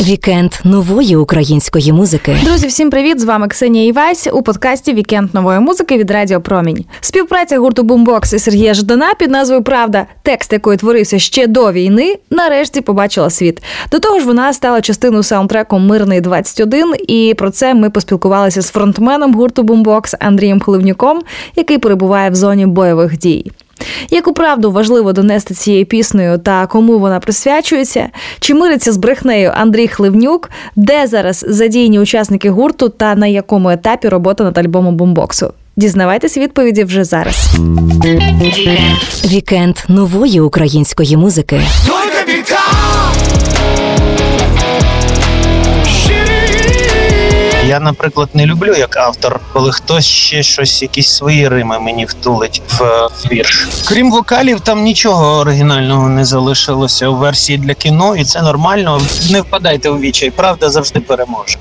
Вікенд нової української музики. Друзі, всім привіт! З вами Ксенія Івась у подкасті Вікенд нової музики від Радіо Промінь. Співпраця гурту Бумбокс і Сергія Жадана під назвою Правда, текст якої творився ще до війни, нарешті побачила світ. До того ж, вона стала частиною саундтреку Мирний 21 і про це ми поспілкувалися з фронтменом гурту Бумбокс Андрієм Хливнюком, який перебуває в зоні бойових дій. Яку правду важливо донести цією піснею та кому вона присвячується? Чи мириться з брехнею Андрій Хливнюк? Де зараз задіяні учасники гурту та на якому етапі робота над альбомом бомбоксу? Дізнавайтесь відповіді вже зараз. Вікенд нової української музики. Я, наприклад, не люблю як автор, коли хтось ще щось, якісь свої рими мені втулить в в вірш. Крім вокалів, там нічого оригінального не залишилося у версії для кіно, і це нормально. Не впадайте у вічай, правда завжди переможе.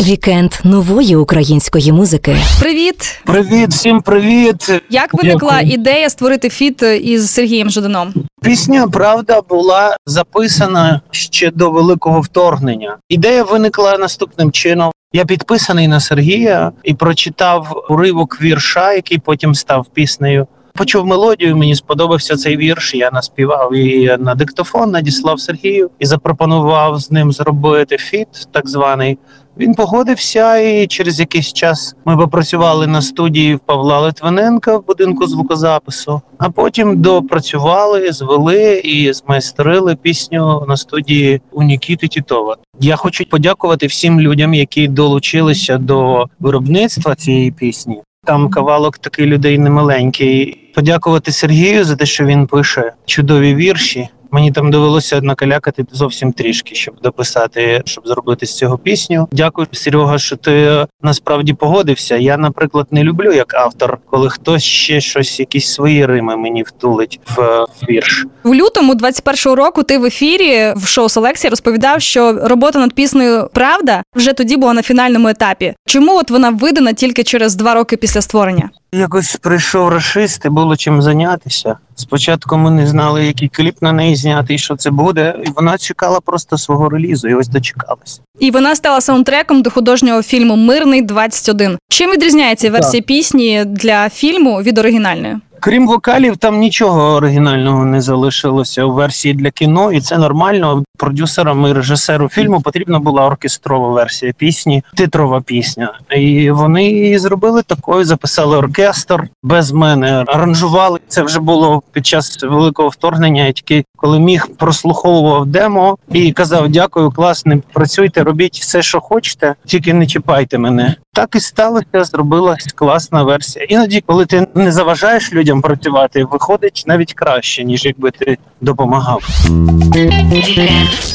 Вікенд нової української музики. Привіт! Привіт, всім привіт. Як виникла Дякую. ідея створити фіт із Сергієм Жданом? Пісня Правда була записана ще до великого вторгнення. Ідея виникла наступним чином. Я підписаний на Сергія і прочитав уривок вірша, який потім став піснею. Почув мелодію, мені сподобався цей вірш. Я наспівав і на диктофон надіслав Сергію і запропонував з ним зробити фіт, так званий. Він погодився, і через якийсь час ми попрацювали на студії в Павла Литвиненка в будинку звукозапису. А потім допрацювали, звели і змайстрили пісню на студії у Нікіти Тітова. Я хочу подякувати всім людям, які долучилися до виробництва цієї пісні. Там кавалок такий людей немаленький. Подякувати Сергію за те, що він пише чудові вірші. Мені там довелося накалякати зовсім трішки, щоб дописати, щоб зробити з цього пісню. Дякую, Серега, що ти насправді погодився. Я, наприклад, не люблю як автор, коли хтось ще щось, якісь свої рими мені втулить в е, вірш. В лютому 21-го року ти в ефірі в шоу Селекція розповідав, що робота над піснею Правда вже тоді була на фінальному етапі. Чому от вона видана тільки через два роки після створення? Якось прийшов расист і було чим зайнятися. Спочатку ми не знали, який кліп на неї зняти і що це буде. І вона чекала просто свого релізу, і ось дочекалася. І вона стала саундтреком до художнього фільму Мирний 21 Чим відрізняється версія пісні для фільму від оригінальної? Крім вокалів, там нічого оригінального не залишилося у версії для кіно, і це нормально. Продюсерам і режисеру фільму потрібна була оркестрова версія пісні, титрова пісня. І вони її зробили такою, записали оркестр без мене, аранжували. Це вже було під час великого вторгнення. Я тільки коли міг прослуховував демо і казав: Дякую, класно, працюйте, робіть все, що хочете, тільки не чіпайте мене. Так і сталося, зробилась класна версія. Іноді, коли ти не заважаєш людям працювати, виходить навіть краще, ніж якби ти допомагав.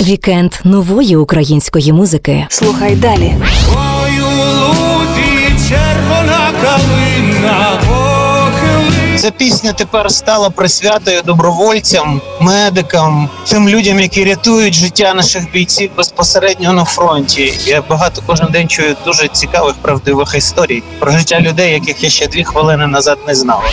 Вікенд нової української музики. Слухай далі. Ой, у лузі червона калина. Ця пісня тепер стала присвятою добровольцям, медикам, тим людям, які рятують життя наших бійців безпосередньо на фронті. Я багато кожен день чую дуже цікавих правдивих історій про життя людей, яких я ще дві хвилини назад не знав.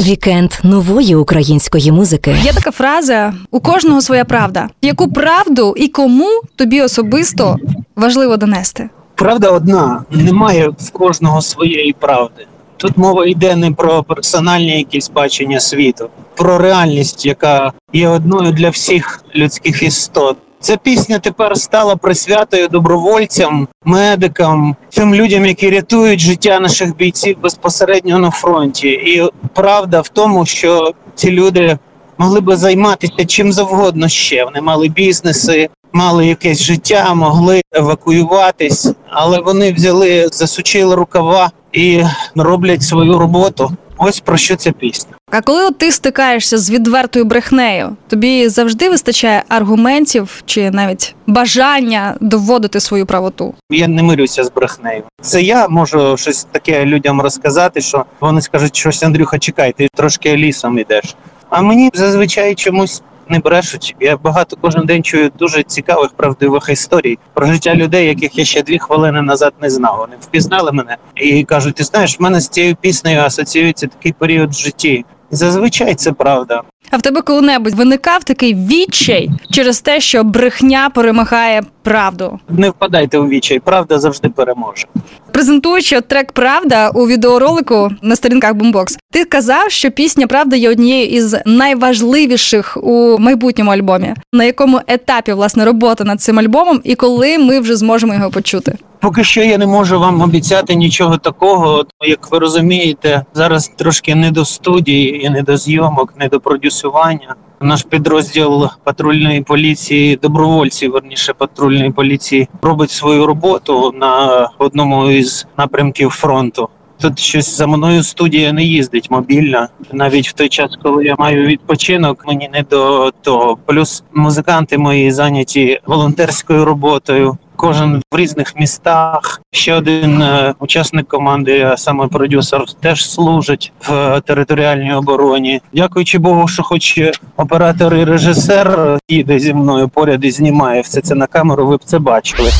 Вікенд нової української музики. Є така фраза: у кожного своя правда. Яку правду і кому тобі особисто важливо донести? Правда одна немає в кожного своєї правди. Тут мова йде не про персональні якісь бачення світу, про реальність, яка є одною для всіх людських істот. Ця пісня тепер стала присвятою добровольцям, медикам, тим людям, які рятують життя наших бійців безпосередньо на фронті. І правда в тому, що ці люди могли би займатися чим завгодно ще. Вони мали бізнеси, мали якесь життя, могли евакуюватись, але вони взяли, засучили рукава і роблять свою роботу. Ось про що ця пісня. А коли от ти стикаєшся з відвертою брехнею, тобі завжди вистачає аргументів чи навіть бажання доводити свою правоту? Я не мирюся з брехнею. Це я можу щось таке людям розказати, що вони скажуть, щось Андрюха, чекай, ти трошки лісом йдеш. А мені зазвичай чомусь не брешуть. Я багато кожен день чую дуже цікавих правдивих історій про життя людей, яких я ще дві хвилини назад не знав. Вони впізнали мене і кажуть: ти знаєш, в мене з цією піснею асоціюється такий період в житті. І Зазвичай це правда. А в тебе коли-небудь виникав такий відчай через те, що брехня перемагає правду. Не впадайте у вічай, правда завжди переможе. Презентуючи трек Правда у відеоролику на сторінках Boombox, ти казав, що пісня Правда є однією із найважливіших у майбутньому альбомі. На якому етапі власне робота над цим альбомом, і коли ми вже зможемо його почути? Поки що я не можу вам обіцяти нічого такого. Як ви розумієте, зараз трошки не до студії, і не до зйомок, не до продюсування. Наш підрозділ патрульної поліції, добровольці, верніше патрульної поліції, робить свою роботу на одному із напрямків фронту. Тут щось за мною студія не їздить мобільна. Навіть в той час, коли я маю відпочинок, мені не до того. Плюс музиканти мої зайняті волонтерською роботою. Кожен в різних містах. Ще один е, учасник команди, а саме продюсер, теж служить в територіальній обороні. Дякуючи Богу, що хоч оператор і режисер е, їде зі мною поряд і знімає все це на камеру. Ви б це бачили.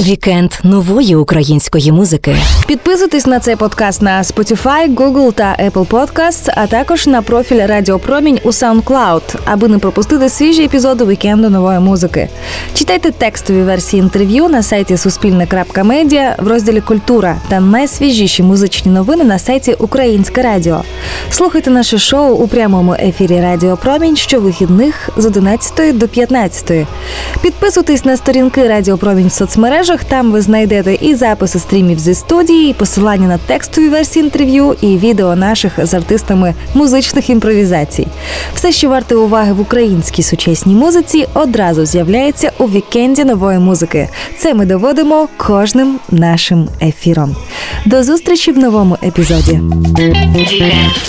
Вікенд нової української музики. Підписуйтесь на цей подкаст на Spotify, Google та Apple Podcasts, а також на профіль Радіо Промінь у SoundCloud, аби не пропустити свіжі епізоди вікенду нової музики. Читайте текстові версії інтерв'ю на сайті Суспільне.Медіа в розділі Культура та найсвіжіші музичні новини на сайті Українське Радіо. Слухайте наше шоу у прямому ефірі Радіо Промінь щовихідних з 11 до 15. Підписуйтесь на сторінки Радіо Промінь в соцмережах. Там ви знайдете і записи стрімів зі студії, і посилання на текстові версії інтерв'ю, і відео наших з артистами музичних імпровізацій. Все, що варте уваги в українській сучасній музиці, одразу з'являється у вікенді нової музики. Це ми доводимо кожним нашим ефіром. До зустрічі в новому епізоді.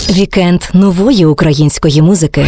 Вікенд нової української музики.